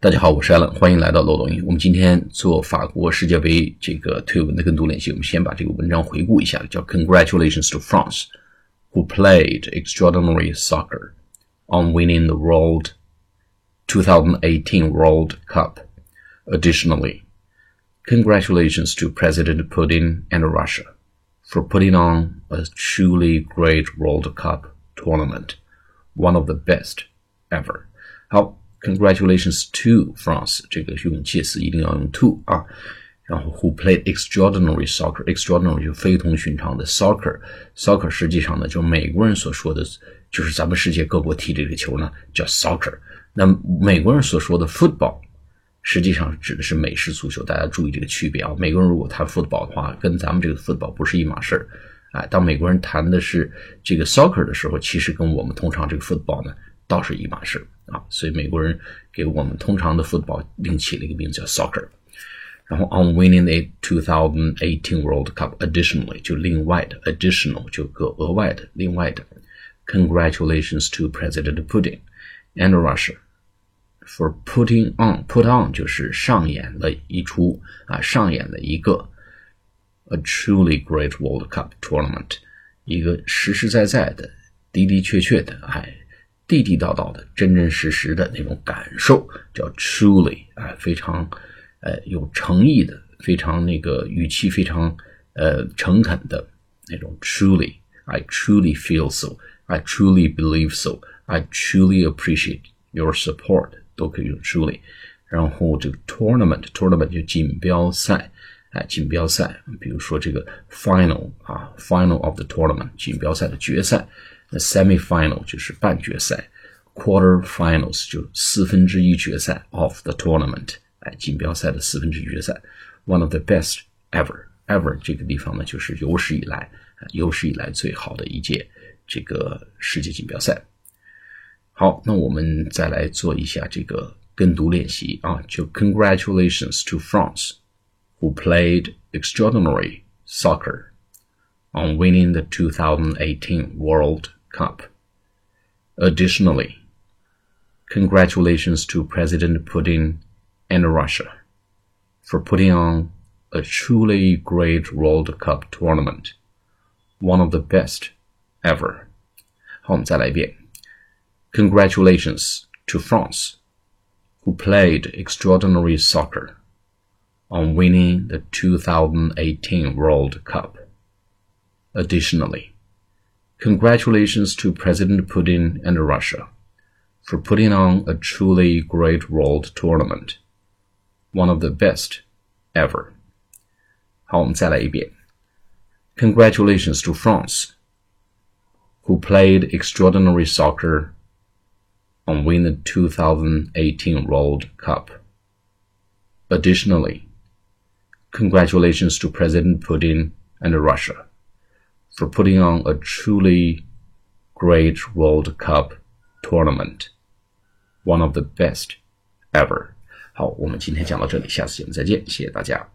大家好，我是 Allen，欢迎来到漏斗英语。我们今天做法国世界杯这个推文的跟读练习。我们先把这个文章回顾一下，叫 Congratulations to France, who played extraordinary soccer on winning the World 2018 World Cup. Additionally, congratulations to President Putin and Russia for putting on a truly great World Cup tournament, one of the best ever. 好。 Congratulations to France，这个用介词一定要用 to 啊。然后，Who played extraordinary soccer？extraordinary 就非同寻常的 soccer，soccer 实际上呢，就美国人所说的，就是咱们世界各国踢这个球呢叫 soccer。那美国人所说的 football，实际上指的是美式足球。大家注意这个区别啊。美国人如果谈 football 的话，跟咱们这个 football 不是一码事儿。哎，当美国人谈的是这个 soccer 的时候，其实跟我们通常这个 football 呢。倒是一码事啊，所以美国人给我们通常的 football 另起了一个名字叫 soccer。然后 on winning the 2018 World Cup additionally 就另外的 additional 就个额外的另外的 congratulations to President Putin and Russia for putting on put on 就是上演了一出啊上演了一个 a truly great World Cup tournament 一个实实在在的的的确确的哎。地地道道的、真真实实的那种感受，叫 truly 啊，非常呃有诚意的，非常那个语气非常呃诚恳的那种 truly。I truly feel so. I truly believe so. I truly appreciate your support. 都可以用 truly。然后这个 tournament，tournament 就锦标赛，哎，锦标赛，比如说这个 final 啊，final of the tournament，锦标赛的决赛。那 semi-final 就是半决赛，quarter finals 就四分之一决赛 of the tournament，哎，锦标赛的四分之一决赛，one of the best ever，ever 这个地方呢，就是有史以来，有史以来最好的一届这个世界锦标赛。好，那我们再来做一下这个跟读练习啊，就 Congratulations to France who played extraordinary soccer on winning the 2018 World Cup. Additionally, congratulations to President Putin and Russia for putting on a truly great World Cup tournament, one of the best ever. Congratulations to France, who played extraordinary soccer on winning the 2018 World Cup. Additionally, Congratulations to President Putin and Russia for putting on a truly great world tournament, one of the best ever. 好，我们再来一遍。Congratulations to France, who played extraordinary soccer on winning the 2018 World Cup. Additionally, congratulations to President Putin and Russia for putting on a truly great World Cup tournament, one of the best ever. 好，我们今天讲到这里，下次节目再见，谢谢大家。